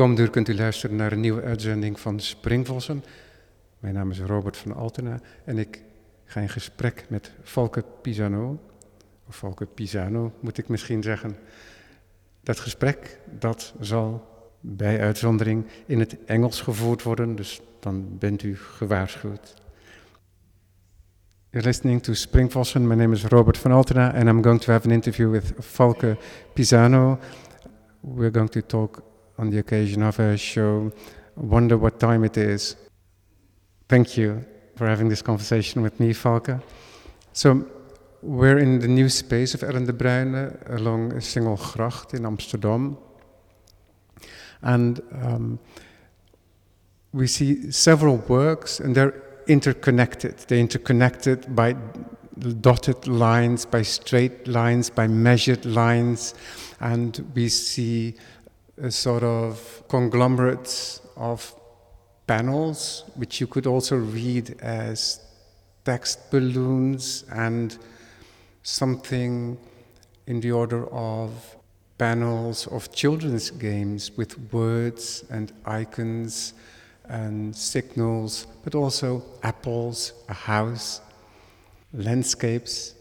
Komende uur kunt u luisteren naar een nieuwe uitzending van Springvossen. Mijn naam is Robert van Altena en ik ga in gesprek met Valke Pisano. Of Valke Pisano moet ik misschien zeggen. Dat gesprek dat zal bij uitzondering in het Engels gevoerd worden, dus dan bent u gewaarschuwd. You're listening to Springvossen. My name is Robert van Altena, and I'm going to have an interview with Falke Pisano. We're going to talk on the occasion of a show, Wonder What Time It Is. Thank you for having this conversation with me, Falke. So, we're in the new space of Ellen de Bruijne along Singelgracht in Amsterdam. And um, we see several works, and they're interconnected. They're interconnected by dotted lines, by straight lines, by measured lines, and we see a sort of conglomerates of panels, which you could also read as text balloons and something in the order of panels of children's games with words and icons and signals, but also apples, a house, landscapes.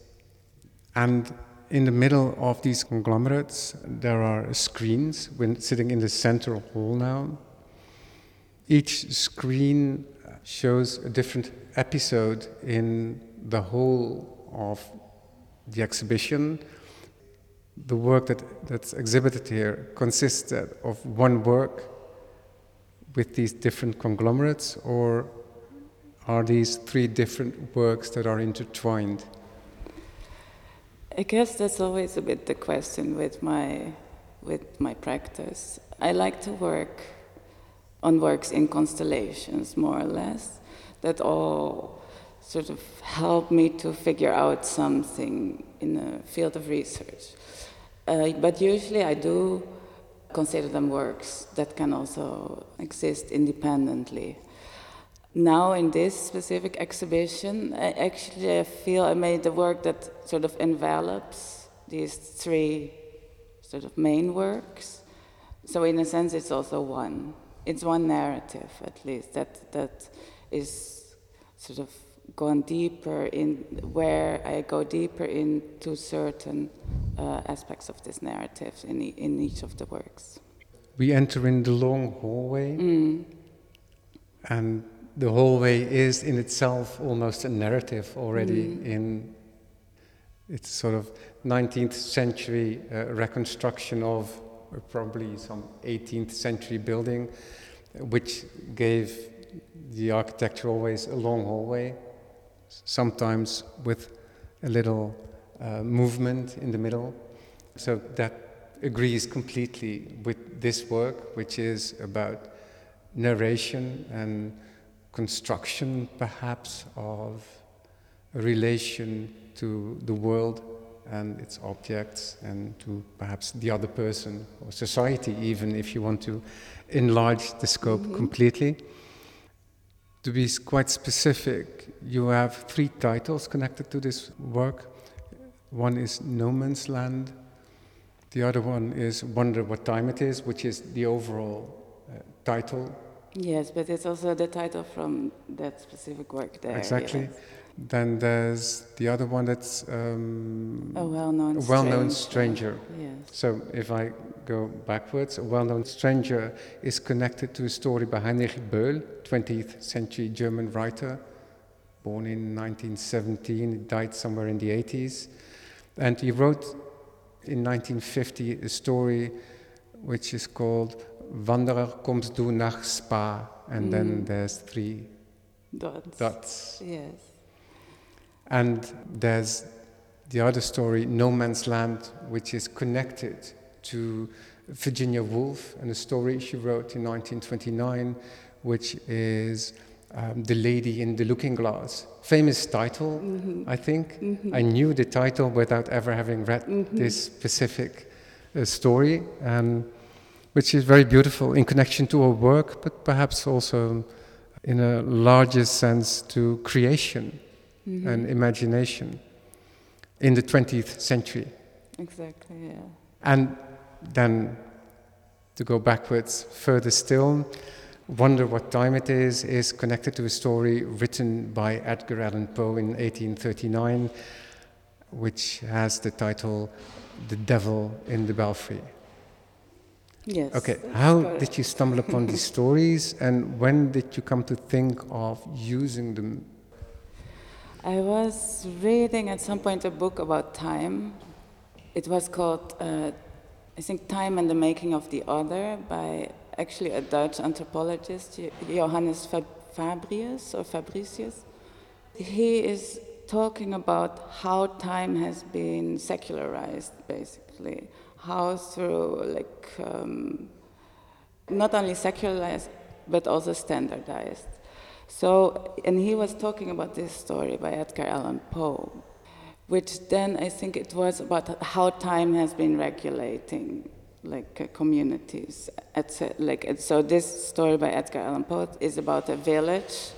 And in the middle of these conglomerates, there are screens sitting in the central hall now. Each screen shows a different episode in the whole of the exhibition. The work that, that's exhibited here consists of one work with these different conglomerates, or are these three different works that are intertwined? I guess that's always a bit the question with my with my practice. I like to work on works in constellations, more or less, that all sort of help me to figure out something in a field of research. Uh, but usually I do consider them works that can also exist independently. Now, in this specific exhibition, I actually feel I made the work that sort of envelops these three sort of main works. So, in a sense, it's also one. It's one narrative, at least, that, that is sort of gone deeper in where I go deeper into certain uh, aspects of this narrative in, e in each of the works. We enter in the long hallway, Mm. and the hallway is in itself almost a narrative already Mm. in its sort of 19th century uh, reconstruction of probably some 18th century building, which gave the architecture always a long hallway, sometimes with a little uh, movement in the middle. So that agrees completely with this work, which is about narration and construction, perhaps, of a relation to the world and its objects and to perhaps the other person or society, even if you want to enlarge the scope Mhm. completely. To be quite specific, you have three titles connected to this work. One is No Man's Land, the other one is Wonder What Time It Is, which is the overall uh, title Yes, but it's also the title from that specific work there. Exactly. yes. Then there's the other one that's um, A well-known a well-known stranger. stranger. Yes. So if I go backwards, a well-known stranger is connected to a story by Heinrich Böll, 20th century German writer, born in 1917, died somewhere in the 80s, and he wrote in 1950 a story which is called Wanderer kommst du nach Spa, and then Mm. there's three Dots. dots. Yes. And there's the other story, No Man's Land, which is connected to Virginia Woolf and a story she wrote in 1929, which is um, The Lady in the Looking Glass. Famous title, Mhm. I think. Mhm. I knew the title without ever having read Mhm. this specific uh, story, um, which is very beautiful in connection to her work, but perhaps also in a larger sense to creation Mhm. and imagination in the 20th century. Exactly, yeah. And then to go backwards further still, Wonder What Time It Is is connected to a story written by Edgar Allan Poe in 1839, which has the title The Devil in the Belfry. Yes. Okay, how did you stumble upon these stories and when did you come to think of using them? I was reading at some point a book about time. It was called, uh, I think, Time and the Making of the Other by actually a Dutch anthropologist, Johannes Fabrius or Fabricius. He is talking about how time has been secularized, basically how through like um, not only secularized but also standardized. So, and he was talking about this story by Edgar Allan Poe, which then I think it was about how time has been regulating like uh, communities. Etc. Like so, this story by Edgar Allan Poe is about a village.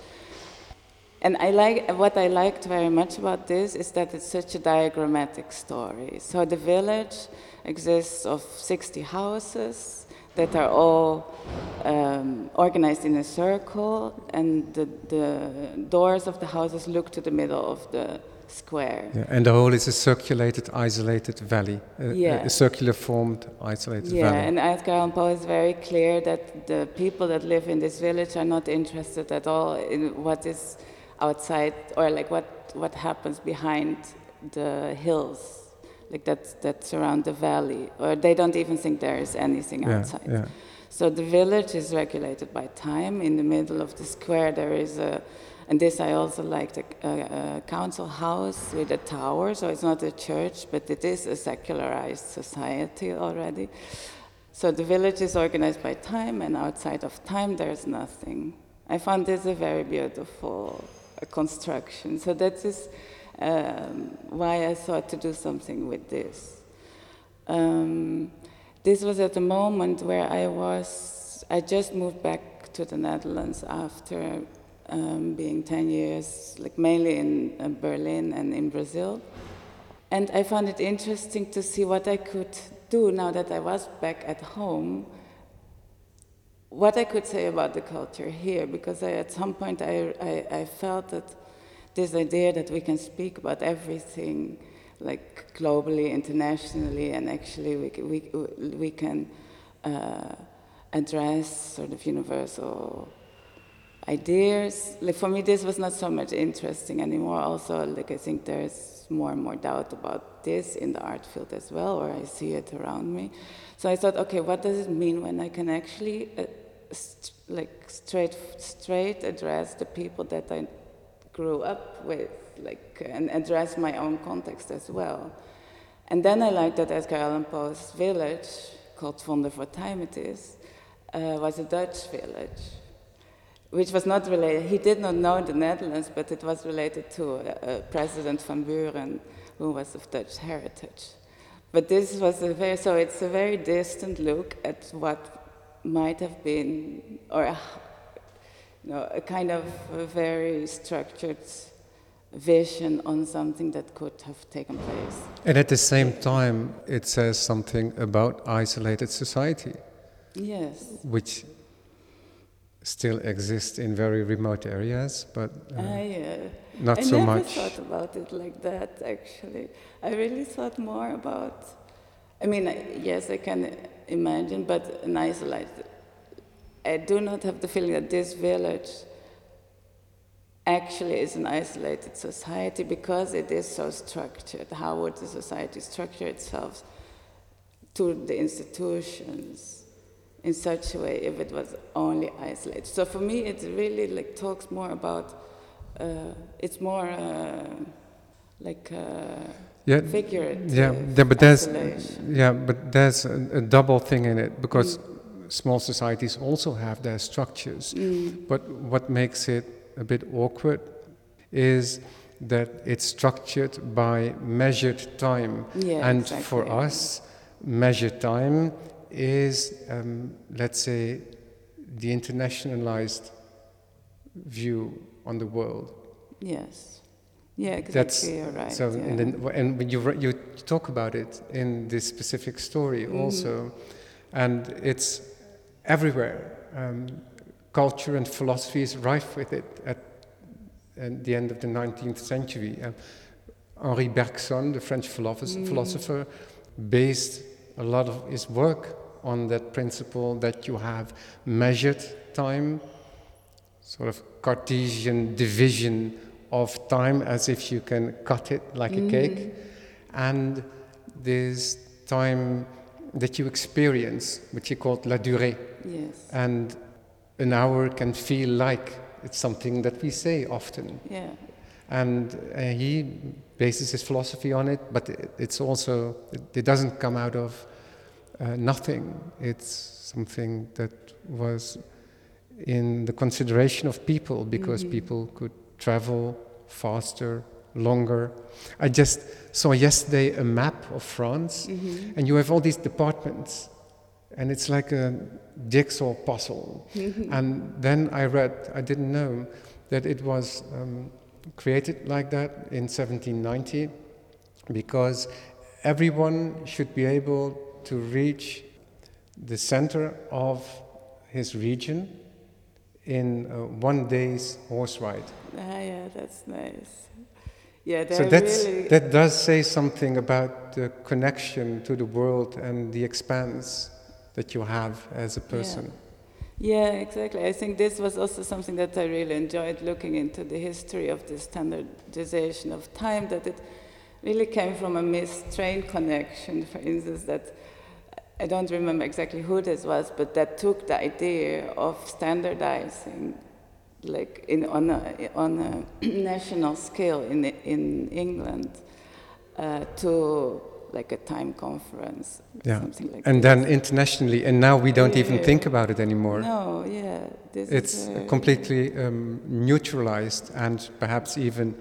And I like what I liked very much about this is that it's such a diagrammatic story. So the village exists of 60 houses that are all um, organized in a circle, and the, the, doors of the houses look to the middle of the square. Yeah, and the whole is a circulated, isolated valley, a, yeah. a circular formed, isolated yeah, valley. Yeah, and Edgar Allan Poe is very clear that the people that live in this village are not interested at all in what is outside or like what, what happens behind the hills like that that surround the valley, or they don't even think there is anything yeah, outside. Yeah. So the village is regulated by time. In the middle of the square, there is a, and this I also liked, a, a, a council house with a tower. So it's not a church, but it is a secularized society already. So the village is organized by time, and outside of time, there's nothing. I found this a very beautiful uh, construction. So that is um, why I thought to do something with this. Um, this was at the moment where I was, I just moved back to the Netherlands after um, being 10 years, like mainly in uh, Berlin and in Brazil. And I found it interesting to see what I could do now that I was back at home, what I could say about the culture here, because I, at some point I, I, I felt that this idea that we can speak about everything, like globally, internationally, and actually we, we, we can uh, address sort of universal ideas. Like for me, this was not so much interesting anymore. Also, like I think there's more and more doubt about this in the art field as well, or I see it around me. So I thought, okay, what does it mean when I can actually, uh, st- like straight, straight address the people that I grew up with, like, and address my own context as well. And then I liked that Edgar Allan Poe's village, called Wonder What Time It Is, uh, was a Dutch village, which was not related. He did not know the Netherlands, but it was related to President van Buren, who was of Dutch heritage. But this was a very, so it's a very distant look at what might have been, or you know, a kind of a very structured vision on something that could have taken place. And at the same time, it says something about isolated society. Yes. Which still exists in very remote areas, but uh, I, uh, not I so much. I never thought about it like that, actually. I really thought more about, I mean, yes, I can imagine, but an isolated I do not have the feeling that this village actually is an isolated society because it is so structured. How would the society structure itself to the institutions in such a way if it was only isolated? So for me, it really like talks more about. Uh, it's more uh, like. Uh, yeah. Yeah, yeah, but there's isolation. yeah, but there's a, a, double thing in it because mm small societies also have their structures. Mm. But what makes it a bit awkward is that it's structured by measured time. Yeah, and exactly. for us, measured time is, um, let's say, the internationalized view on the world. Yes. Yeah, exactly. That's, You're right. So, yeah. and, then, and when you, you talk about it in this specific story mm. also, and it's everywhere. Um, culture and philosophy is rife with it at, at the end of the 19th century. Uh, Henri Bergson, the French philosopher, Mm. philosopher, based a lot of his work on that principle that you have measured time, sort of Cartesian division of time as if you can cut it like a cake, and this time that you experience, which he called la durée. Yes. And an hour can feel like it's something that we say often. Yeah. And uh, he bases his philosophy on it, but it, it's also, it, it doesn't come out of uh, nothing. It's something that was in the consideration of people because Mhm. people could travel faster, longer. I just saw yesterday a map of France, Mhm. and you have all these departments, and it's like a jigsaw puzzle. And then I read, I didn't know that it was um, created like that in 1790 because everyone should be able to reach the center of his region in uh, one day's horse ride. Ah, yeah, that's nice. Yeah, So that's, really. that does say something about the connection to the world and the expanse that you have as a person. Yeah, exactly. I think this was also something that I really enjoyed looking into the history of the standardization of time, that it really came from a missed train connection, for instance, that I don't remember exactly who this was, but that took the idea of standardizing like in, on, a, on a national scale in, in England uh, to like a time conference, Yeah. something like And this. then internationally, and now we don't even think about it anymore. No, yeah, this It's completely um, neutralized and perhaps even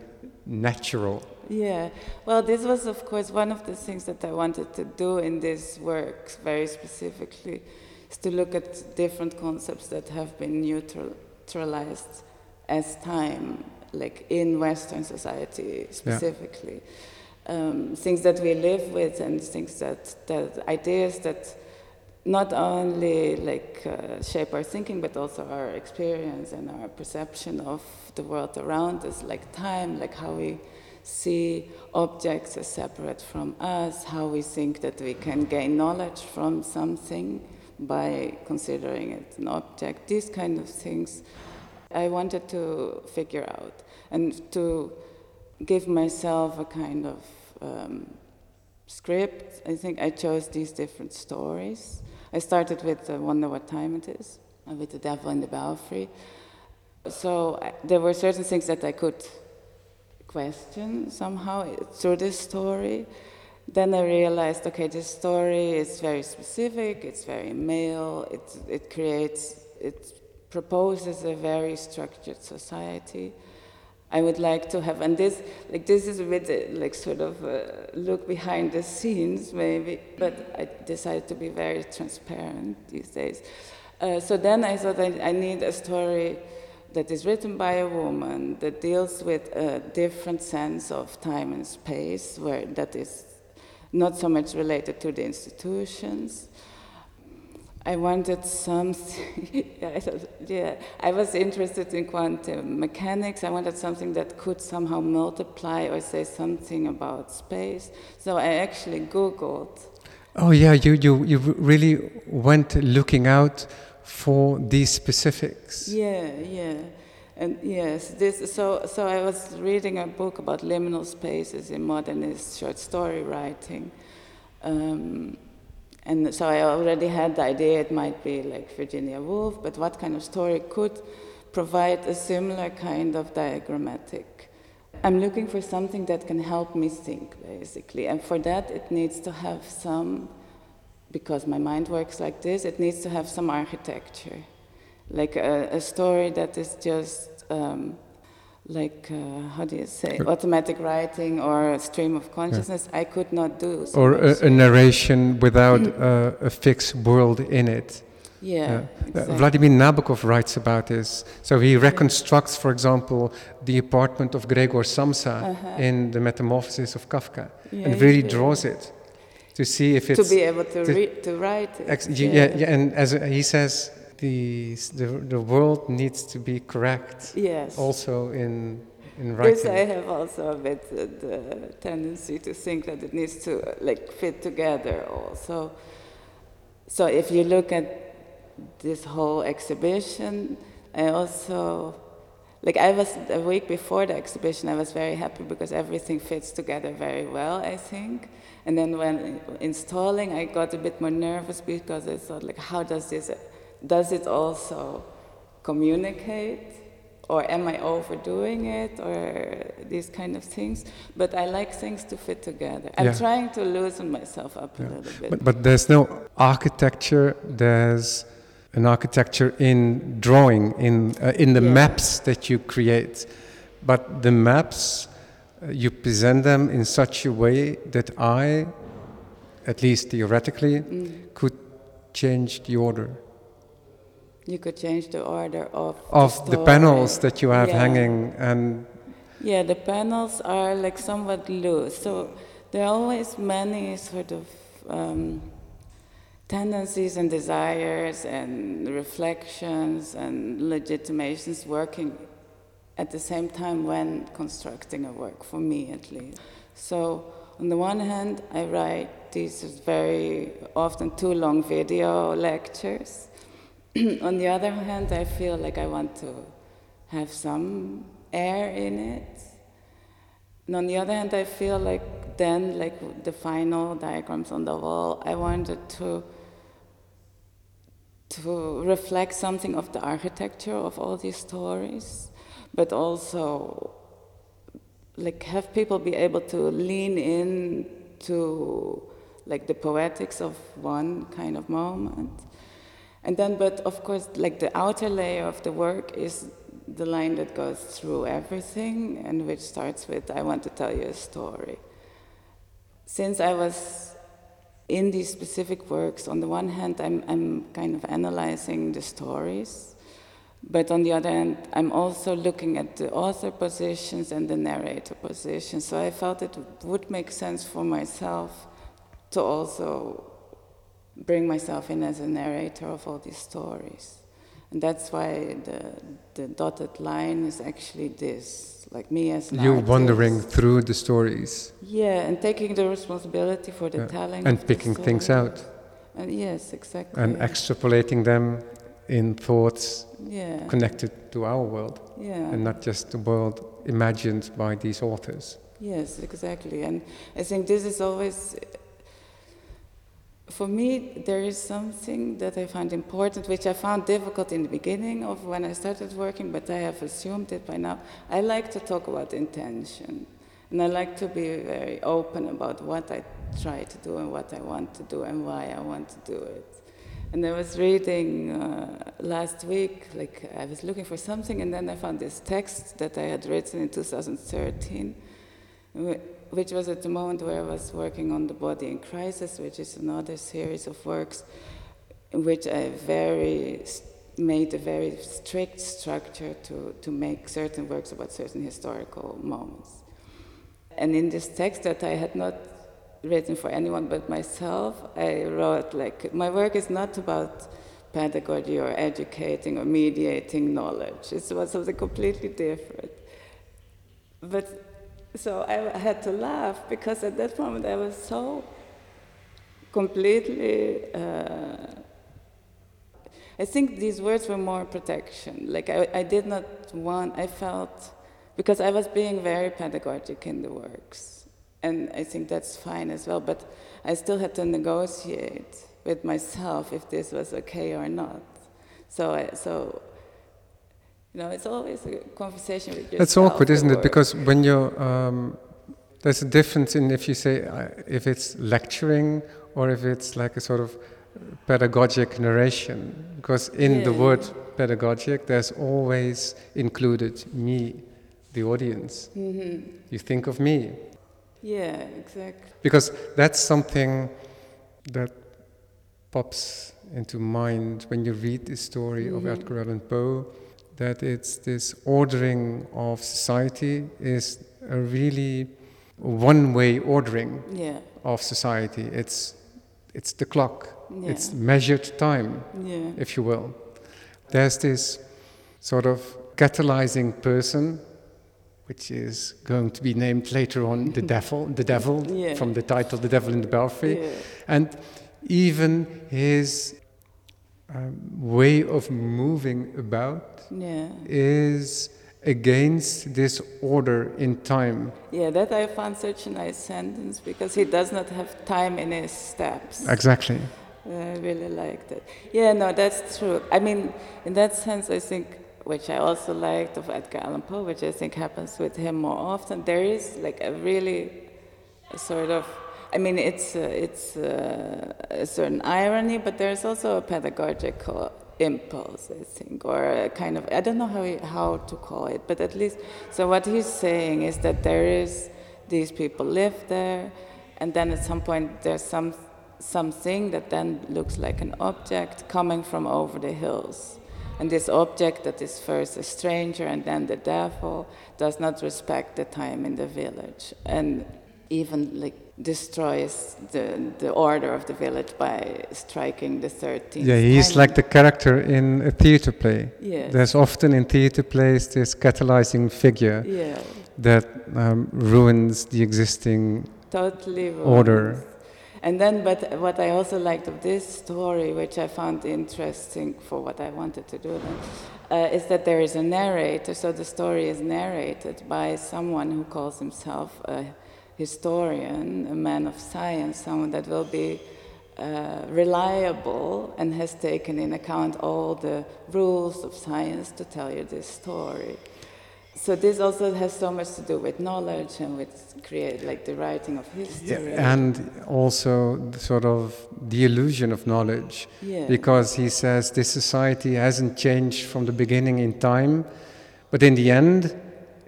natural. Yeah, well, this was, of course, one of the things that I wanted to do in this work, very specifically, is to look at different concepts that have been neutralized as time, like in Western society specifically. Um, things that we live with and things that, that ideas that not only like uh, shape our thinking but also our experience and our perception of the world around us like time like how we see objects as separate from us how we think that we can gain knowledge from something by considering it an object these kind of things i wanted to figure out. And to give myself a kind of um, script i think i chose these different stories I started with uh, Wonder What Time It Is, uh, with The Devil in the Belfry. So I, there were certain things that I could question somehow through this story. Then I realized, okay, this story is very specific, it's very male, it, it creates, it proposes a very structured society. I would like to have, and this, like this is a bit uh, like sort of a look behind the scenes, maybe. But I decided to be very transparent these days. Uh, so then I thought I, I need a story that is written by a woman that deals with a different sense of time and space, where that is not so much related to the institutions. I wanted something. yeah, I thought, yeah, I was interested in quantum mechanics. I wanted something that could somehow multiply or say something about space. So I actually Googled. Oh yeah, you you you really went looking out for these specifics. Yeah, yeah, and yes, this. So so I was reading a book about liminal spaces in modernist short story writing. Um, and so I already had the idea it might be like Virginia Woolf, but what kind of story could provide a similar kind of diagrammatic? I'm looking for something that can help me think, basically. And for that, it needs to have some, because my mind works like this, it needs to have some architecture. Like a, a story that is just um, like, uh, how do you say, automatic writing or a stream of consciousness, I could not do. so Or a, a narration without uh, a fixed world in it. Yeah, Yeah. Uh, exactly. Vladimir Nabokov writes about this. So he reconstructs, for example, the apartment of Gregor Samsa Uh-huh. in the Metamorphosis of Kafka, Yeah, and really draws it. to see if it's to be able to, to- re- to write it. You- yeah. yeah, and as he says, the, the the world needs to be correct Yes. also in in writing. Yes, I have also a bit uh, the tendency to think that it needs to uh, like fit together also. So if you look at this whole exhibition, I also like I was a week before the exhibition. I was very happy because everything fits together very well. I think, and then when installing, I got a bit more nervous because I thought like, how does this? Does it also communicate? or am I overdoing it, or these kind of things. But I like things to fit together. I'm Yeah. trying to loosen myself up a little bit. But, but there's no architecture. There's an architecture in drawing, in uh, in the Yeah. maps that you create. But the maps, uh, you present them in such a way that I, at least theoretically, Mm. could change the order you could change the order of of the story. panels that you have Yeah. hanging, and Yeah, the panels are like somewhat loose, so there are always many sort of um, tendencies and desires and reflections and legitimations working at the same time when constructing a work, for me at least. So, on the one hand, I write these very often too long video lectures. on the other hand, I feel like I want to have some air in it. And on the other hand, I feel like then, like the final diagrams on the wall, I wanted to to reflect something of the architecture of all these stories, but also like have people be able to lean in to like the poetics of one kind of moment. And then, but of course, like the outer layer of the work is the line that goes through everything and which starts with, I want to tell you a story. Since I was in these specific works, on the one hand, I'm, I'm kind of analyzing the stories, but on the other hand, I'm also looking at the author positions and the narrator positions. So I felt it would make sense for myself to also bring myself in as a narrator of all these stories. And that's why the, the dotted line is actually this, like me as you wandering through the stories Yeah, and taking the responsibility for the Yeah. telling. and picking things out And yes, exactly. and extrapolating them in thoughts yeah, connected to our world yeah. and not just the world imagined by these authors. Yes, exactly. And I think this is always, for me, there is something that I find important, which I found difficult in the beginning of when I started working, but I have assumed it by now. I like to talk about intention. And I like to be very open about what I try to do and what I want to do and why I want to do it. And I was reading uh, last week, like I was looking for something, and then I found this text that I had written in 2013, wh- which was at the moment where I was working on The Body in Crisis, which is another series of works in which I very made a very strict structure to, to make certain works about certain historical moments. And in this text that I had not written for anyone but myself, I wrote like, my work is not about pedagogy or educating or mediating knowledge. It's about something completely different. But so I had to laugh because at that moment I was so completely. Uh, I think these words were more protection. Like I, I did not want. I felt because I was being very pedagogic in the works, and I think that's fine as well. But I still had to negotiate with myself if this was okay or not. So, I, so you know, it's always a conversation with yourself. That's awkward, isn't it? Because when you're, um, there's a difference in if you say, uh, if it's lecturing or if it's like a sort of pedagogic narration. Because in the word pedagogic, there's always included me, the audience. Mhm. You think of me. Yeah, exactly. Because that's something that pops into mind when you read the story of Mhm. Edgar Allan Poe, that it's this ordering of society is a really one-way ordering Yeah. of society. It's it's the clock. Yeah. It's measured time, Yeah. if you will. There's this sort of catalyzing person, which is going to be named later on the devil, the devil from the title "The Devil in the Belfry," and even his um, way of moving about Yeah. is against this order in time. Yeah, that I found such a nice sentence because he does not have time in his steps. Exactly. I really liked it. Yeah, no, that's true. I mean, in that sense, I think, which I also liked of Edgar Allan Poe, which I think happens with him more often, there is like a really a sort of, I mean, it's, uh, it's uh, a certain irony, but there's also a pedagogical impulse, I think, or a kind of, I don't know how, he, how to call it, but at least, so what he's saying is that there is, these people live there, and then at some point there's some something that then looks like an object coming from over the hills. And this object that is first a stranger and then the devil does not respect the time in the village and even like destroys the, the order of the village by striking the 13th. Yeah, he's time. like the character in a theater play. Yes. There's often in theater plays this catalyzing figure Yeah, that um, ruins the existing totally. ruins. order. And then, but what I also liked of this story, which I found interesting for what I wanted to do then, uh, is that there is a narrator. So the story is narrated by someone who calls himself a historian, a man of science, someone that will be uh, reliable and has taken in account all the rules of science to tell you this story. So this also has so much to do with knowledge and with create like the writing of history. And also the sort of the illusion of knowledge. Yeah. Because he says this society hasn't changed from the beginning in time, but in the end,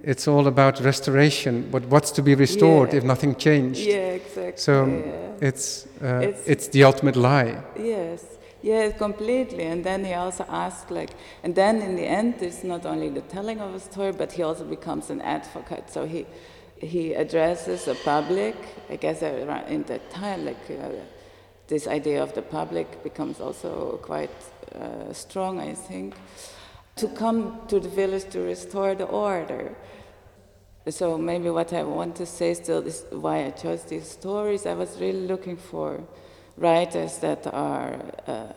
it's all about restoration. But what's to be restored Yeah. if nothing changed? Yeah, exactly. So yeah. it's, uh, It's- it's the ultimate lie. Yes, yes, completely. And then he also asks, like, and then in the end, it's not only the telling of a story, but he also becomes an advocate. So he he addresses the public. I guess around in that time, like uh, this idea of the public becomes also quite uh, strong, I think, to come to the village to restore the order. So maybe what I want to say still is why I chose these stories. I was really looking for writers that are uh,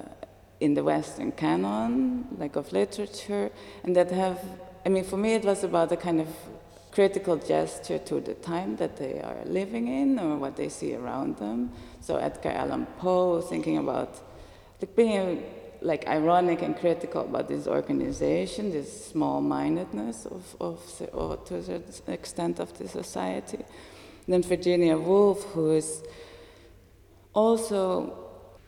in the Western canon, like of literature, and that have. I mean, for me, it was about a kind of critical gesture to the time that they are living in or what they see around them. So Edgar Allan Poe, thinking about like being like ironic and critical about this organization, this small-mindedness of, of, the- or to certain extent of the society. Then Virginia Woolf, who is also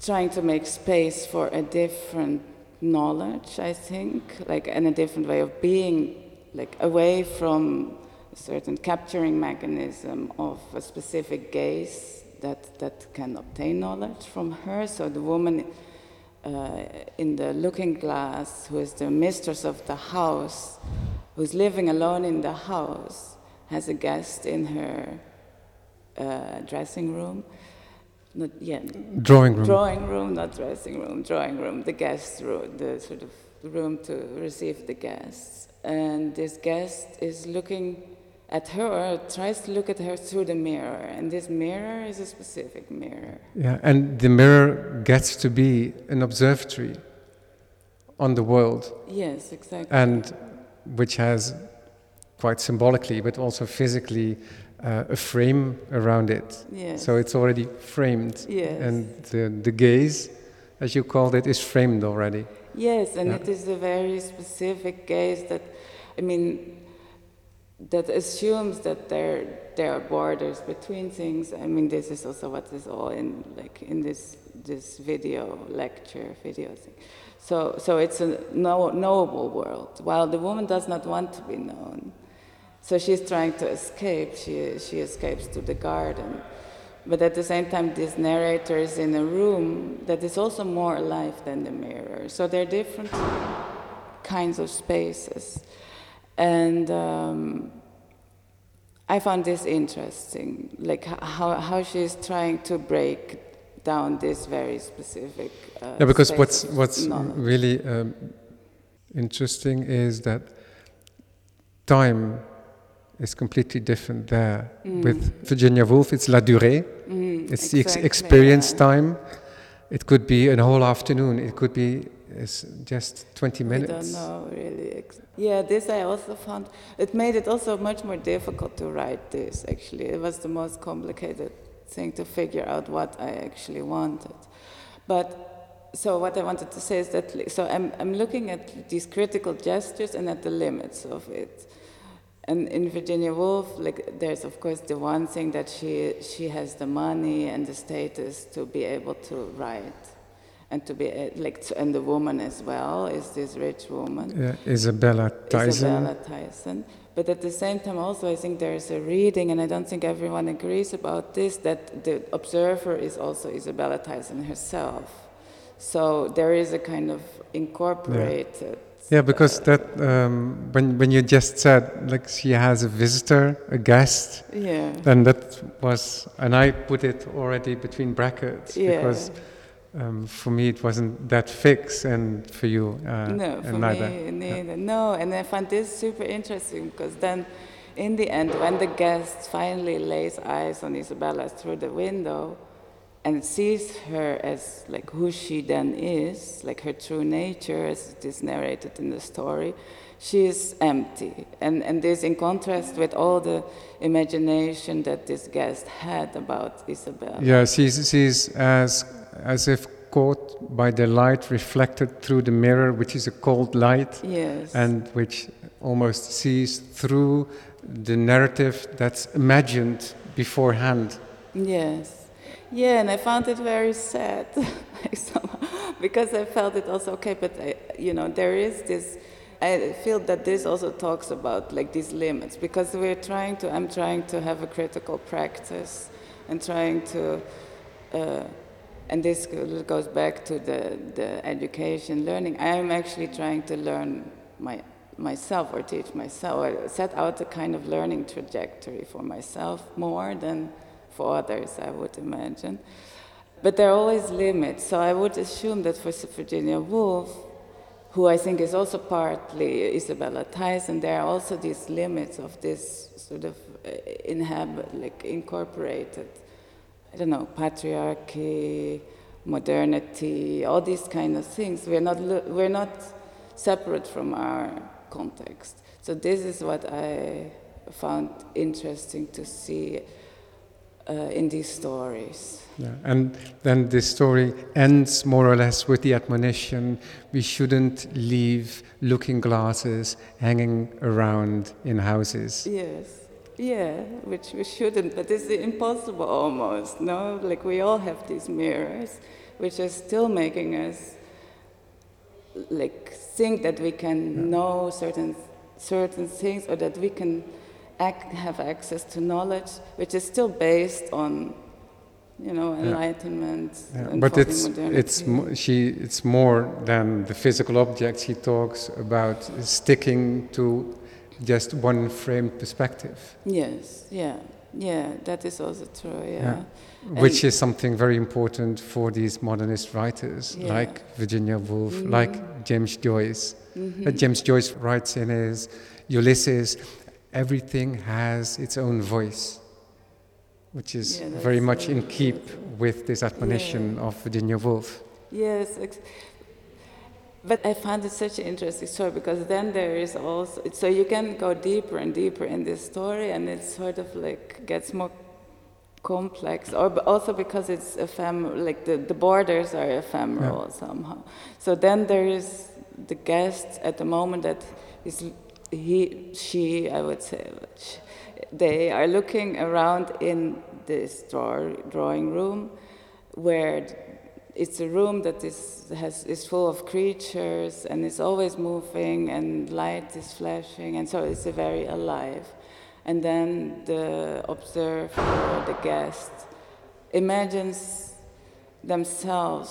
trying to make space for a different knowledge, I think, like and a different way of being, like away from a certain capturing mechanism of a specific gaze that, that can obtain knowledge from her. So the woman uh, in the looking glass, who is the mistress of the house, who's living alone in the house, has a guest in her uh, dressing room. Not yet. Drawing room. Drawing room, not dressing room, drawing room, the guest room, the sort of room to receive the guests. And this guest is looking at her, tries to look at her through the mirror. And this mirror is a specific mirror. Yeah, and the mirror gets to be an observatory on the world, Yes, exactly. and which has quite symbolically, but also physically, uh, a frame around it. yes. So it's already framed, yes. and the, the gaze, as you called it, is framed already. Yes, and Yeah. it is a very specific gaze that, I mean, that assumes that there there are borders between things. I mean, this is also what is all in like in this this video lecture video thing. So so it's a know, knowable world, while the woman does not want to be known. So she's trying to escape. She she escapes to the garden. But at the same time, this narrator is in a room that is also more alive than the mirror. So there are different kinds of spaces. And um, I found this interesting, like how, how she's trying to break down this very specific. Uh, Yeah, because what's what's knowledge. really um, interesting is that time is completely different there. With Virginia Woolf, it's la durée. Mm, It's the ex- experience yeah. time. It could be a whole afternoon. It could be it's just 20 We minutes. don't know really. Yeah, this I also found. It made it also much more difficult to write this. Actually, it was the most complicated thing to figure out what I actually wanted. But so what I wanted to say is that so I'm I'm looking at these critical gestures and at the limits of it. And in Virginia Woolf, like there's of course the one thing that she she has the money and the status to be able to write, and to be a- like and the woman as well is this rich woman. Yeah, Isabella Tyson. Isabella Tyson. But at the same time, also, I think there's a reading, and I don't think everyone agrees about this, that the observer is also Isabella Tyson herself. So there is a kind of incorporated. Yeah, because uh, that um, when when you just said like she has a visitor, a guest, Yeah. then that was, and I put it already between brackets Yeah. because um, for me it wasn't that fixed, and for you, uh, no, and for neither. me, neither. No, and I find this super interesting because then, in the end, when the guest finally lays eyes on Isabella through the window and sees her as like who she then is, like her true nature, as it is narrated in the story, she is empty. And, and this in contrast with all the imagination that this guest had about Isabella. Yeah, she's she's as as if caught by the light reflected through the mirror, which is a cold light. Yes. and which almost sees through the narrative that's imagined beforehand. Yes. Yeah, and I found it very sad because I felt it also okay, but I, you know, there is this. I feel that this also talks about like these limits because we're trying to. I'm trying to have a critical practice, and trying to, uh, and this goes back to the the education learning. I am actually trying to learn my myself or teach myself or set out a kind of learning trajectory for myself more than for others, I would imagine. But there are always limits, so I would assume that for Virginia Woolf, who I think is also partly Isabella Tyson, there are also these limits of this sort of uh, inhabit, like incorporated, I don't know, patriarchy, modernity, all these kind of things. We're not, we're not separate from our context. So this is what I found interesting to see uh, in these stories. Yeah. And then the story ends more or less with the admonition we shouldn't leave looking glasses hanging around in houses. Yes, yeah, which we shouldn't, but it's impossible almost, no? Like we all have these mirrors, which are still making us like think that we can know certain certain things or that we can ac- have access to knowledge, which is still based on, you know, enlightenment. Yeah, and but it's modernity. it's mo- she it's more than the physical objects. She talks about sticking to just one framed perspective, yes, yeah, yeah, that is also true. Yeah, Yeah. which And- is something very important for these modernist writers Yeah. like Virginia Woolf, Mhm. like James Joyce. Mm-hmm. Uh, James Joyce writes in his Ulysses, everything has its own voice, which is Yeah, very much in keep with this admonition of Virginia Woolf. Yes, ex- but I find it such an interesting story because then there is also so you can go deeper and deeper in this story, and it sort of like gets more complex, or also because it's ephemeral, like the, the borders are ephemeral somehow. So then there is the guest at the moment that is he, she, I would say, they are looking around in this drawer, drawing room where it's a room that is, has, is full of creatures and is always moving and light is flashing and so it's a very alive. And then the observer, the guest, imagines themselves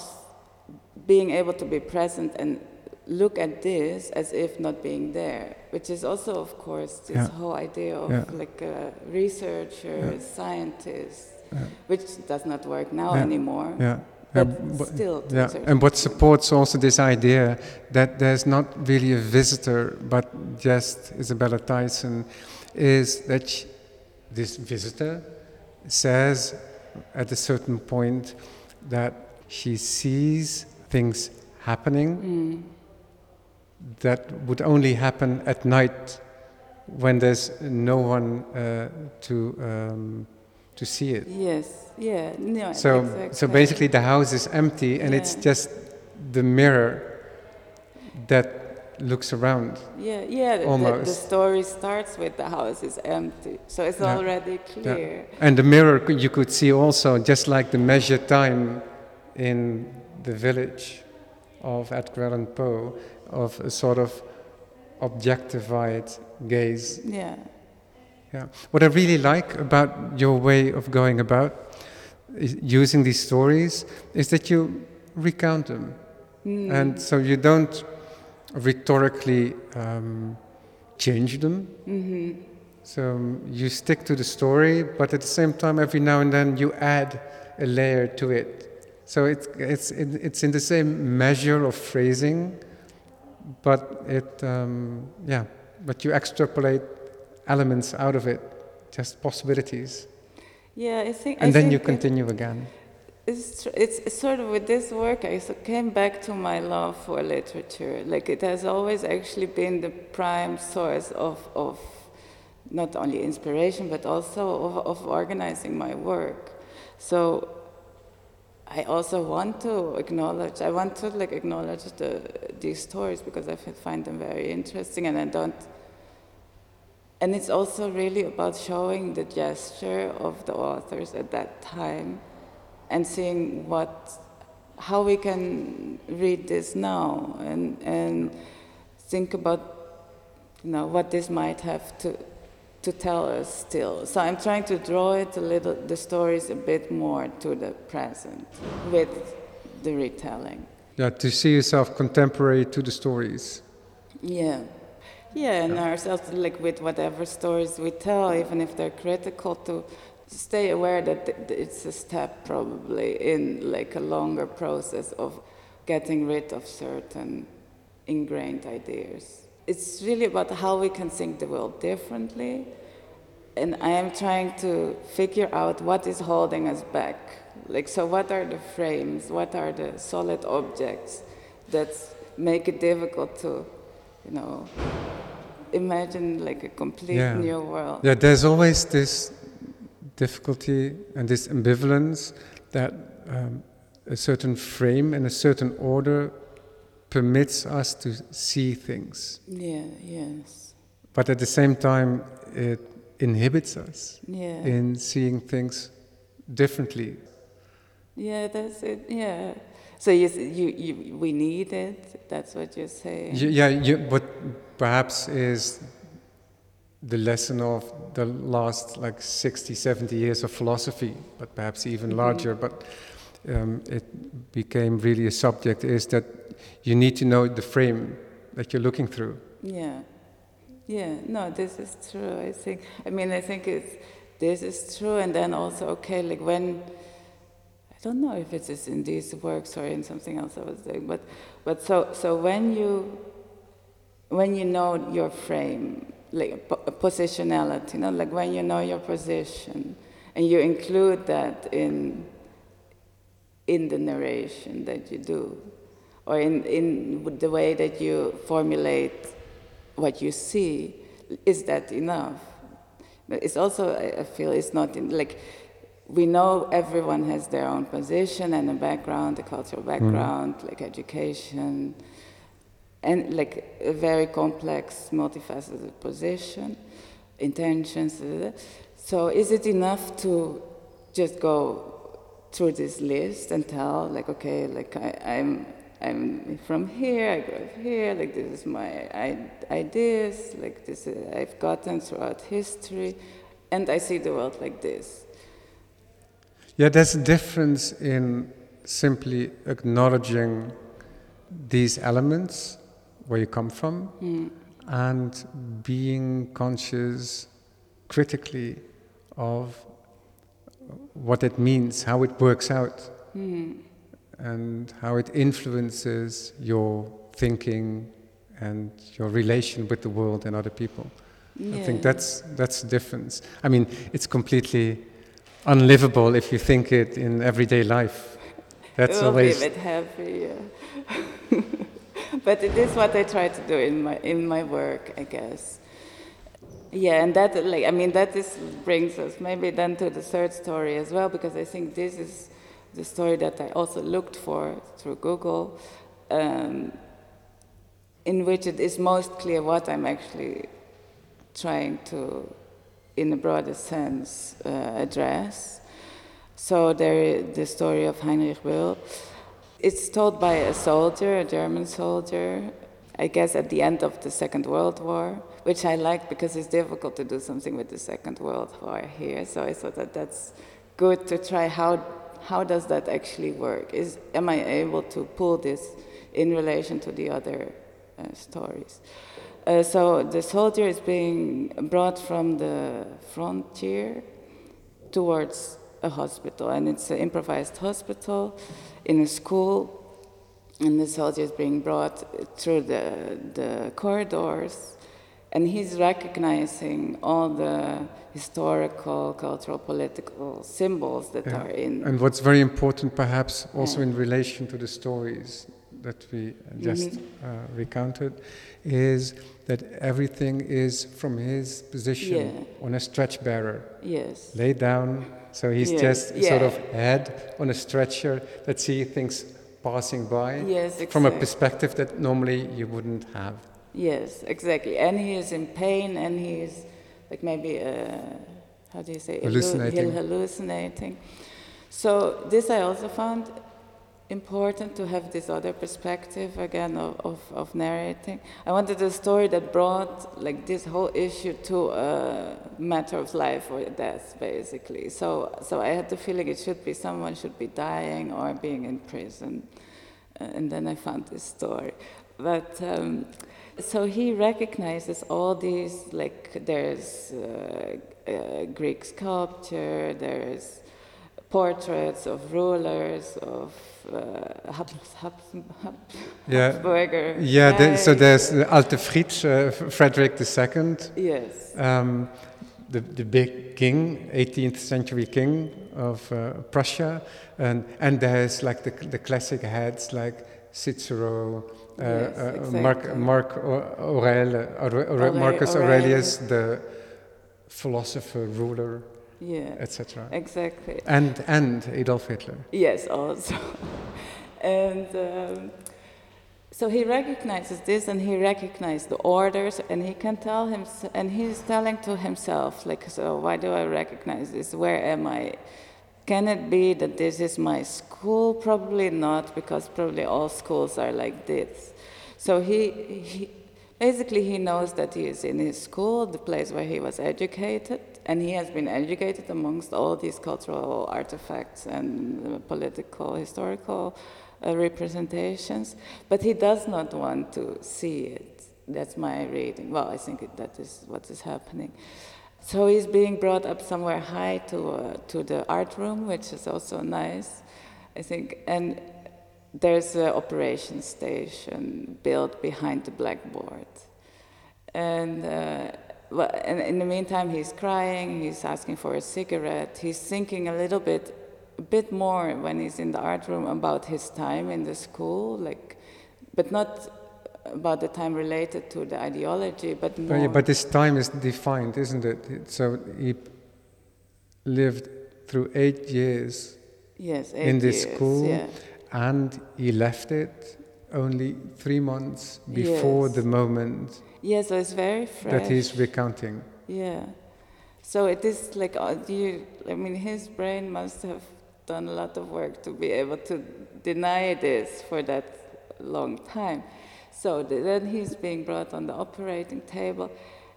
being able to be present and look at this as if not being there, which is also, of course, this Yeah. whole idea of Yeah. like uh, a researcher, Yeah. scientist, which does not work now anymore. Yeah. But but- still, Yeah, and what supports also this idea that there's not really a visitor, but just Isabella Tyson, is that sh this visitor says at a certain point that she sees things happening Mm. that would only happen at night when there's no one uh, to um, to see it. Yes, yeah, no, So, exactly. so basically, the house is empty, and it's just the mirror that looks around. Yeah, yeah. The, the, the story starts with the house is empty, so it's Yeah. already clear. And the mirror you could see also, just like the measured time in the village of Edgar Allan Poe, of a sort of objectified gaze. Yeah. Yeah. What I really like about your way of going about is using these stories is that you recount them. Mm. And so you don't rhetorically um, change them. hmm So um, you stick to the story, but at the same time, every now and then you add a layer to it. So it's, it's, in- it's in the same measure of phrasing, but it, um, yeah, but you extrapolate elements out of it, just possibilities. Yeah, I think. And I then think you continue again. It's, tr- it's sort of with this work, I so came back to my love for literature. Like it has always actually been the prime source of, of not only inspiration, but also of, of organizing my work. So I also want to acknowledge, I want to like acknowledge the, these stories because I find them very interesting and I don't, and it's also really about showing the gesture of the authors at that time and seeing what how we can read this now and and think about you know what this might have to to tell us still. So i'm trying to draw it a little the stories a bit more to the present with the retelling. Yeah, to see yourself contemporary to the stories. yeah yeah and ourselves like with whatever stories we tell even if they're critical to stay aware that th- th- it's a step probably in like a longer process of getting rid of certain ingrained ideas. It's really about how we can think the world differently and i am trying to figure out what is holding us back. Like so what are the frames? What are the solid objects that make it difficult to you know imagine like a complete Yeah. new world. Yeah, there's always this difficulty and this ambivalence that um, a certain frame and a certain order permits us to see things, yeah yes. But at the same time, it inhibits us yeah. in seeing things differently. yeah that's it. Yeah so you, you, you we need it that's what you're saying Yeah, you, what perhaps is the lesson of the last like 60, 70 years of philosophy, but perhaps even Mhm. larger, but um, it became really a subject, is that you need to know the frame that you're looking through. Yeah, yeah. No, this is true. I think. I mean, I think it's this is true, and then also okay, like when don't know if it is in these works or in something else I was doing, but but so so when you when you know your frame, like positionality, you know, like when you know your position, and you include that in in the narration that you do, or in, in the way that you formulate what you see, is that enough? But it's also, I I feel, it's not in, like, we know everyone has their own position and a background, a cultural hmm. background, like education, and like a very complex, multifaceted position, intentions. So is it enough to just go through this list and tell, like, okay, like I, I'm, I'm from here, I grew up here, like this is my I- ideas, like this is, I've gotten throughout history, and I see the world like this. Yeah, there's a difference in simply acknowledging these elements where you come from hmm. and being conscious critically of what it means, how it works out, hmm. and how it influences your thinking and your relation with the world and other people. I think that's that's the difference. I mean, it's completely unlivable if you think it in everyday life. That's will always be a bit heavy, yeah. but it is what I try to do in my in my work, I guess. Yeah, and that like I mean that is brings us maybe then to the third story as well because I think this is the story that I also looked for through Google, um, in which it is most clear what I'm actually trying to, in a broader sense, uh, address. So there, the story of Heinrich Böll. It's told by a soldier, a German soldier, I guess at the end of the Second World War, which I like because it's difficult to do something with the Second World War here. So I thought that that's good to try. How how does that actually work? Is am I able to pull this in relation to the other uh, stories? Uh, so the soldier is being brought from the frontier towards a hospital, and it's an improvised hospital in a school. And the soldier is being brought through the, the corridors, and he's recognizing all the historical, cultural, political symbols that Yeah. are in. And what's very important, perhaps, also in relation to the stories that we just Mm-hmm. uh, recounted, is that everything is from his position Yeah. on a stretch bearer, yes. laid down. So he's Yeah, just sort of head on a stretcher that see things passing by Yes, from a perspective that normally you wouldn't have. Yes, exactly. And he is in pain, and he is like maybe uh, how do you say Hallucinating. hallucinating. So this I also found important to have this other perspective again of, of, of narrating. I wanted a story that brought like this whole issue to a matter of life or death, basically. So so I had the feeling it should be someone should be dying or being in prison, uh, and then I found this story. But um, so he recognizes all these like there's uh, uh, Greek sculpture, there's portraits of rulers of uh, Habs, Habs, Habs, Yeah. Habsburger. Yeah, the, so there's the Alte Fritz, uh, Frederick II, yes, um, the, the big king, 18th century king of uh, Prussia, and, and there's like the, the classic heads like Cicero, uh, Yes, uh, Mark, exactly. Mark Aurel, Aure- Aure- Aure- Marcus. Aurelius, the philosopher, ruler, yeah, etc. exactly. And, and Adolf Hitler. Yes, also. and um, so he recognizes this and he recognizes the orders and he can tell him, and he's telling to himself, like, so why do I recognize this? Where am I? Can it be that this is my school? Probably not, because probably all schools are like this. So he, he basically he knows that he is in his school, the place where he was educated, and he has been educated amongst all these cultural artifacts and political, historical uh, representations. But he does not want to see it. That's my reading. Well, I think that is what is happening. So he's being brought up somewhere high to uh, to the art room, which is also nice, I think. And there's an operation station built behind the blackboard. And, uh, well, and in the meantime, he's crying, he's asking for a cigarette, he's thinking a little bit, a bit more when he's in the art room about his time in the school, like, but not about the time related to the ideology, but But, more. yeah, but this time is defined, isn't it? So he lived through eight years yes, in eight this years, school, Yeah. and he left it only three months before Yes. the moment yeah, so it's very fresh. that he's recounting. Yeah. So it is like, uh, you, I mean, his brain must have done a lot of work to be able to deny this for that long time. So then he's being brought on the operating table,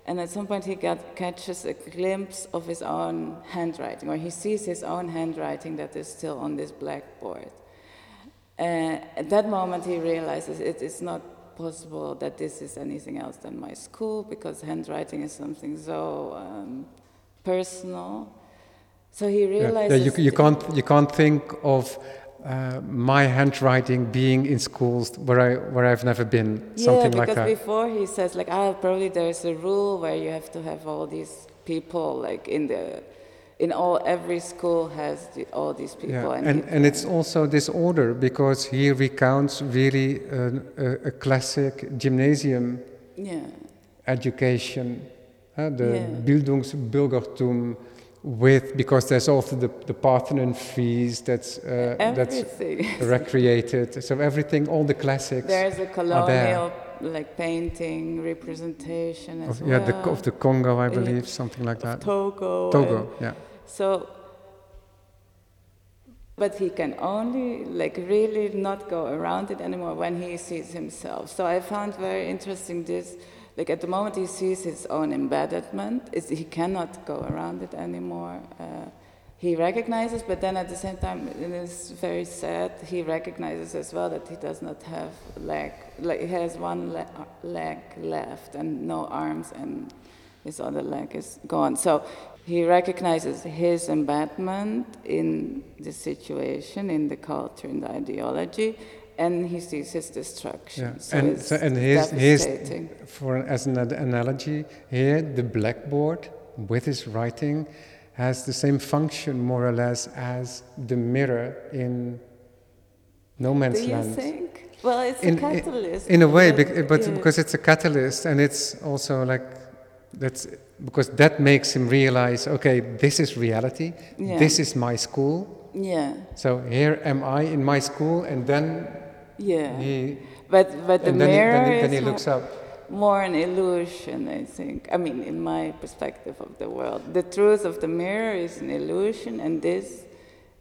and at some point he got, catches a glimpse of his own handwriting, or he sees his own handwriting that is still on this blackboard. Uh, at that moment, he realizes it is not possible that this is anything else than my school because handwriting is something so um, personal. So he Yeah, realizes. yeah, you, you can't you can't think of uh, my handwriting being in schools where I where I've never been, something yeah, like because that. before he says like, ah, probably there's a rule where you have to have all these people like in the, in all every school has the, all these people. Yeah, and, and, and it's also disorder because he recounts really a, a, a classic gymnasium yeah, education, uh, the Yeah. Bildungsbürgertum with because there's also the, the Parthenon frieze that's uh, that's recreated. So everything, all the classics. There's a colonial like painting representation as of, yeah, the, of the Congo, I Yeah. believe, something like of that. Togo. Togo, yeah. So, but he can only like really not go around it anymore when he sees himself. So I found very interesting this. Like at the moment he sees his own embedment, is he cannot go around it anymore. Uh, he recognizes, but then at the same time, it is very sad. He recognizes as well that he does not have leg, like he has one le- leg left and no arms, and his other leg is gone. So he recognizes his embedment in the situation, in the culture, in the ideology, and he sees his destruction. Yeah, So and it's so, and his, his for as an analogy here, the blackboard with his writing has the same function more or less as the mirror in No Man's Do you Land. think? Well, it's In- a catalyst. In a way, bec- but yeah. because it's a catalyst, and it's also like that's because that makes him realize, okay, this is reality. Yeah. This is my school. yeah, So here am I in my school, and then yeah. he But but the then he, mirror then he, then is he looks up. more an illusion, I think. I mean, in my perspective of the world, the truth of the mirror is an illusion, and this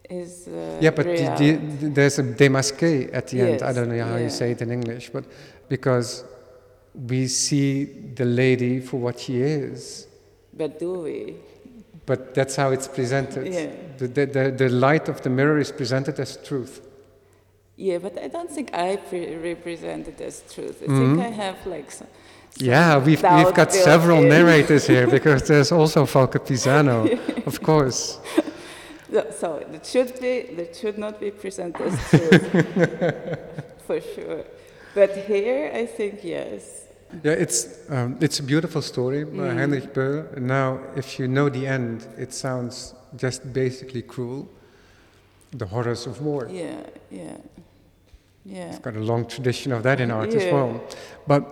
is uh, Yeah, but the, the, there's a démasqué at the end. I don't know how you say it in English, but because we see the lady for what she is, but do we? but that's how it's presented. Yeah. The, the, the, the light of the mirror is presented as truth. Yeah, but I don't think I pre- represent it as truth. I Mhm. think I have like some. some Yeah, we've, we've got several in. narrators here because there's also Falke Pisano, of course. So, it should be, that should not be presented as truth, for sure. But here, I think yes. Yeah, it's, um, it's a beautiful story by Mm. Heinrich Böll. Now, if you know the end, it sounds just basically cruel. The horrors of war. Yeah, yeah, yeah. It's got a long tradition of that in art as Yeah. well. But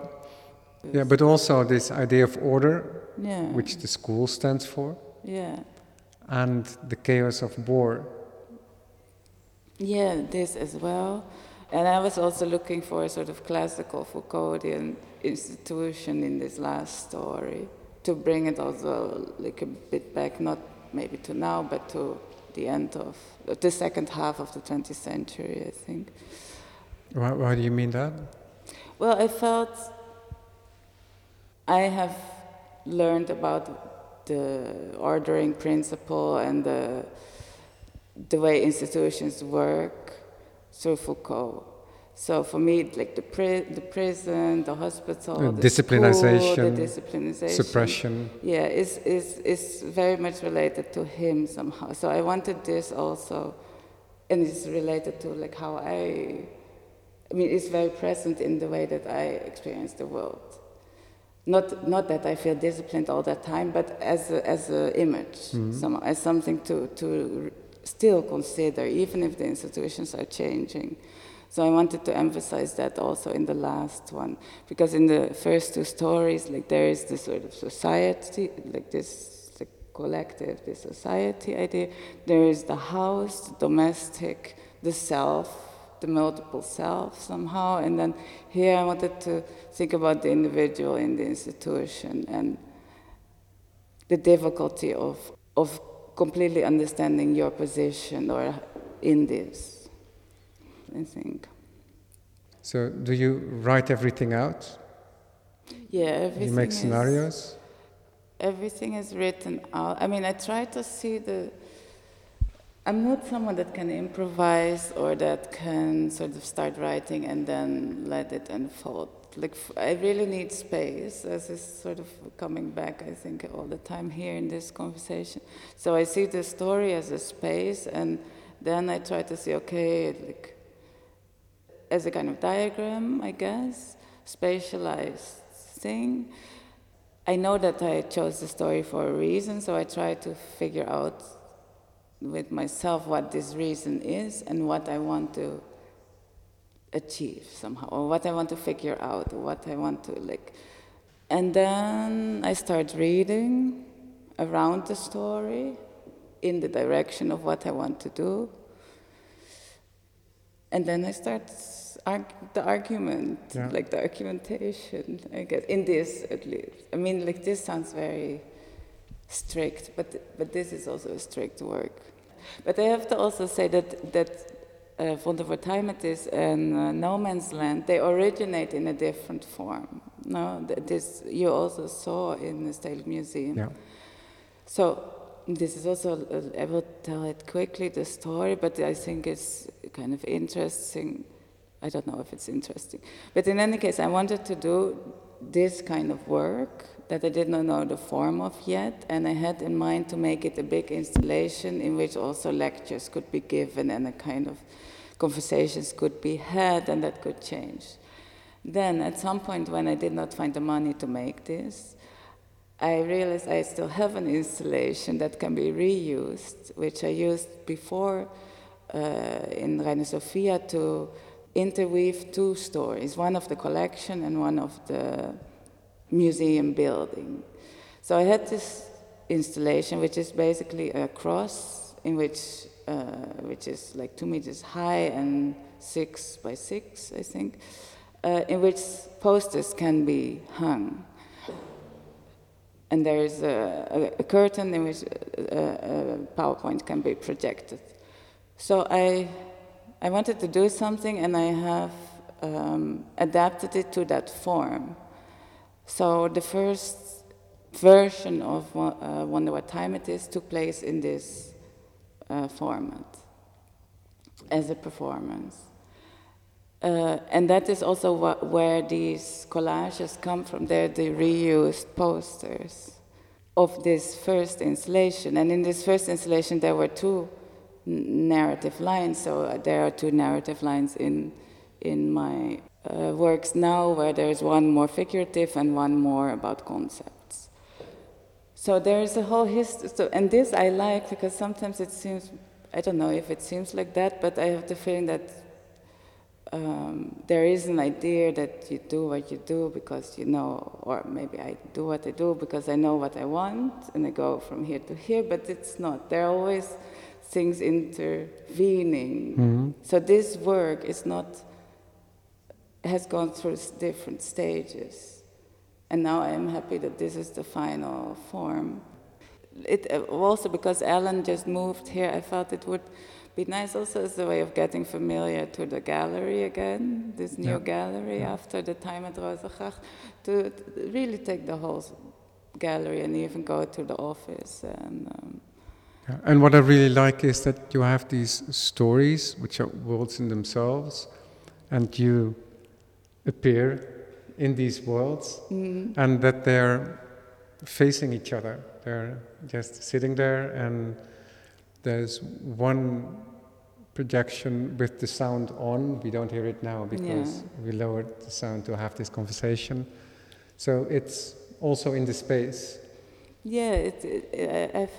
yeah, but also this idea of order, Yeah. which the school stands for, Yeah. and the chaos of war. Yeah, this as well. And I was also looking for a sort of classical Foucauldian institution in this last story to bring it also like a bit back, not maybe to now, but to the end of the second half of the 20th century, I think. Why, why do you mean that? Well, I felt I have learned about the ordering principle and the, the way institutions work Foucault. So for me, like the, pri- the prison, the hospital, the disciplinization, school, the disciplinization, Suppression. yeah, is, is, is very much related to him somehow. So I wanted this also, and it's related to like how I, I mean, it's very present in the way that I experience the world. Not, not that I feel disciplined all the time, but as a, as an image, mm-hmm. somehow, as something to, to still consider, even if the institutions are changing. So I wanted to emphasize that also in the last one, because in the first two stories, like there is this sort of society, like this the collective, this society idea. There is the house, the domestic, the self, the multiple self somehow, and then here I wanted to think about the individual in the institution and the difficulty of of completely understanding your position or in this. I think. So, do you write everything out? Yeah, everything. you make is- scenarios? everything is written out. I mean, I try to see the. I'm not someone that can improvise or that can sort of start writing and then let it unfold. Like I really need space, as is sort of coming back, I think, all the time here in this conversation. So I see the story as a space, and then I try to see, okay, like as a kind of diagram, I guess, spatialized thing. I know that I chose the story for a reason, so I try to figure out with myself what this reason is and what I want to achieve somehow, or what I want to figure out, or what I want to like. And then I start reading around the story in the direction of what I want to do. And then I start arg- the argument, yeah. like the argumentation, I guess, in this at least. I mean, like this sounds very strict, but, but this is also a strict work. But I have to also say that, that uh, it is and uh, No Man's Land, they originate in a different form. No, this you also saw in the State Museum. Yeah. So this is also, uh, I will tell it quickly, the story, but I think it's kind of interesting. I don't know if it's interesting. But in any case, I wanted to do this kind of work that I did not know the form of yet, and I had in mind to make it a big installation in which also lectures could be given and a kind of conversations could be had, and that could change. Then, at some point, when I did not find the money to make this, I realized I still have an installation that can be reused, which I used before uh, in Reina Sofia to interweave two stories, one of the collection and one of the museum building. So I had this installation, which is basically a cross in which, uh, which is like two meters high and six by six, I think, uh, in which posters can be hung. And there is a, a, a curtain in which a, a PowerPoint can be projected. So I, I wanted to do something, and I have um, adapted it to that form. So the first version of uh, Wonder What Time It Is took place in this uh, format as a performance. Uh, and that is also what, where these collages come from. They're the reused posters of this first installation. And in this first installation, there were two narrative lines. So uh, there are two narrative lines in, in my uh, works now where there's one more figurative and one more about concepts. So there's a whole history, so, and this I like because sometimes it seems, I don't know if it seems like that, but I have the feeling that um, there is an idea that you do what you do because you know, or maybe I do what I do because I know what I want and I go from here to here, but it's not. There are always things intervening. Mm-hmm. So this work is not has gone through different stages. And now I am happy that this is the final form. It uh, also because Alan just moved here, I felt it would be nice also as a way of getting familiar to the gallery again, this new yeah. gallery yeah. after the time at Rozengracht, to really take the whole gallery and even go to the office. And, um, yeah. and what I really like is that you have these stories, which are worlds in themselves, and you appear in these worlds mm. and that they're facing each other. They're just sitting there, and there's one projection with the sound on. We don't hear it now because yeah. we lowered the sound to have this conversation. So it's also in the space. Yeah, it, it,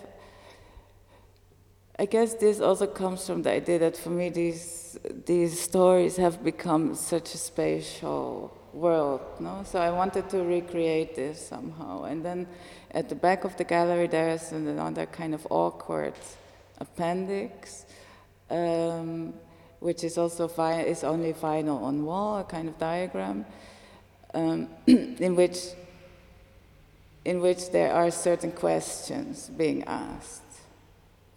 I guess this also comes from the idea that for me these these stories have become such a spatial world, no? So I wanted to recreate this somehow. And then at the back of the gallery there's another kind of awkward appendix, um, which is also is only final on wall, a kind of diagram, um, in which in which there are certain questions being asked.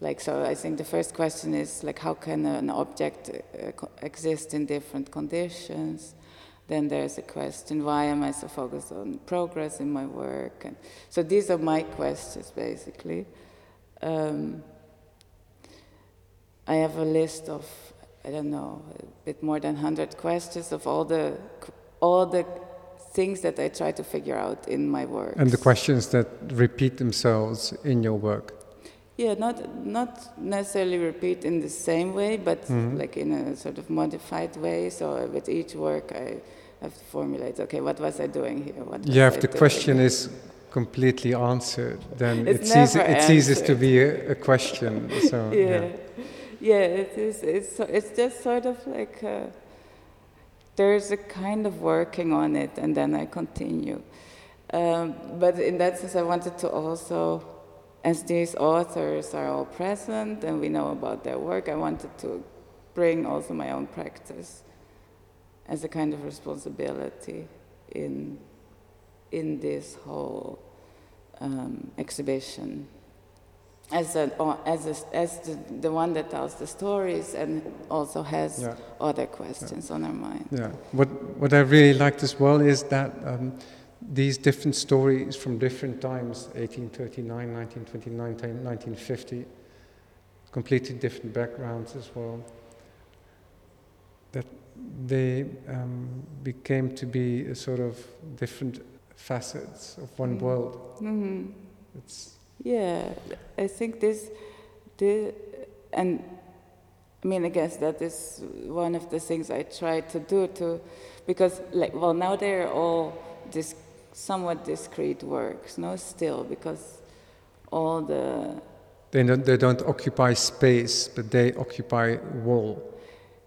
Like, so I think the first question is, like, how can an object uh, exist in different conditions? Then there's a question, why am I so focused on progress in my work? And so these are my questions, basically. Um, I have a list of I don't know a bit more than hundred questions of all the all the things that I try to figure out in my work. And the questions that repeat themselves in your work. Yeah, not not necessarily repeat in the same way, but Mhm. like in a sort of modified way. So with each work, I have to formulate. Okay, what was I doing here? What Yeah, if I the doing? question is completely answered, then It's it's, easy, it ceases to be a, a question. So, yeah, yeah, it is. It's it's just sort of like uh, there's a kind of working on it, and then I continue. Um, but in that sense, I wanted to also, as these authors are all present and we know about their work, I wanted to bring also my own practice as a kind of responsibility in in this whole um, exhibition as a, as a, as the, the one that tells the stories and also has Yeah. other questions on our mind. Yeah. What what I really liked as well is that um, these different stories from different times 1839, 1929, 1950 completely different backgrounds as well. That they um, became to be a sort of different facets of one Mm. world. hmm It's Yeah, I think this, this, and I mean, I guess that is one of the things I try to do to, because like, well, now they're all this somewhat discrete works, no, still, because all the, they don't they don't occupy space, but they occupy wall.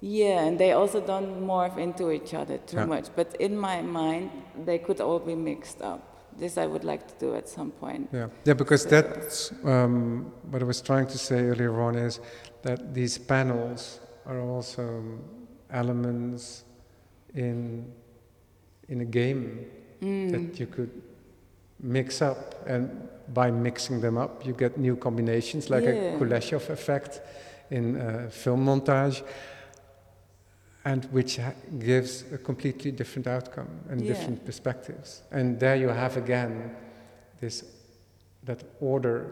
yeah, and they also don't morph into each other too Yeah. much. But in my mind, they could all be mixed up. This I would like to do at some point. Yeah, yeah, because So- that's um, what I was trying to say earlier on is that these panels are also elements in in a game Mm. that you could mix up, and by mixing them up, you get new combinations, like Yeah. a Kuleshov effect in uh, film montage, and which ha- gives a completely different outcome and Yeah. different perspectives. And there you have again this that order,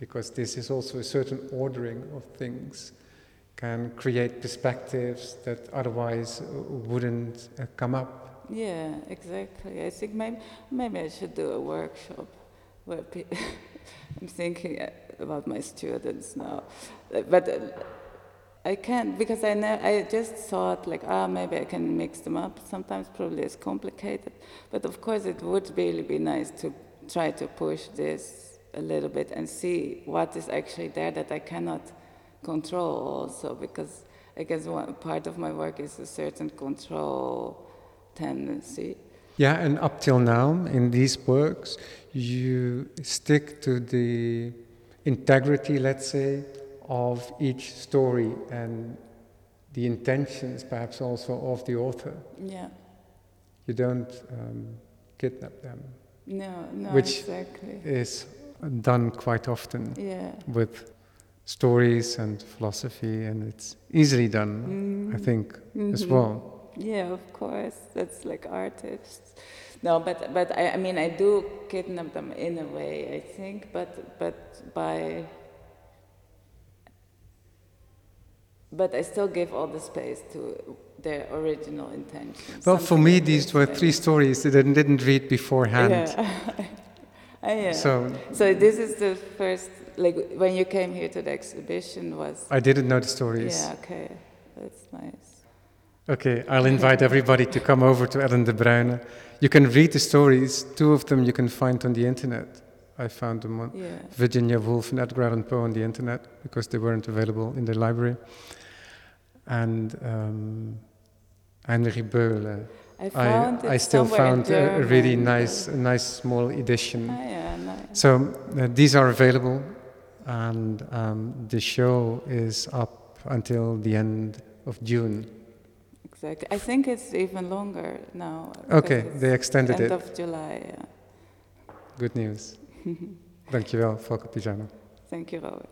because this is also a certain ordering of things, can create perspectives that otherwise wouldn't uh, come up. Yeah, exactly. I think maybe maybe I should do a workshop where I'm thinking uh, about my students now, but uh, I can't because I know I just thought like ah maybe I can mix them up. Sometimes probably it's complicated, but of course it would really be nice to try to push this a little bit and see what is actually there that I cannot control also because I guess one part of my work is a certain control tendency. Yeah, and up till now, in these works, you stick to the integrity, let's say, of each story and the intentions, perhaps also, of the author. Yeah. You don't um, kidnap them, No, no, Which- exactly. is done quite often Yeah. with stories and philosophy, and it's easily done, I Mm. think, as Mhm. well. Yeah, of course. That's like artists. No, but but I, I mean I do kidnap them in a way, I think, but but by but I still give all the space to their original intention. Well, for me, these were three stories that I didn't read beforehand. Yeah. Ah, yeah. So So this is the first, like when you came here to the exhibition was. I didn't know the stories. Yeah, okay, that's nice. Okay, I'll invite everybody to come over to Ellen de Bruijne. You can read the stories. Two of them you can find on the internet. I found them on Yeah. Virginia Woolf and Edgar Allan Poe on the internet because they weren't available in the library. And um, Heinrich Böll. I found I, I still found a, a really nice, a nice small edition. Ah, yeah, nice. So uh, these are available, and um, the show is up until the end of June. Exactly. I think it's even longer now. Okay, they extended end it. of July. Yeah. Good news. Dankjewel, Falke Pisano. Thank you, Robert.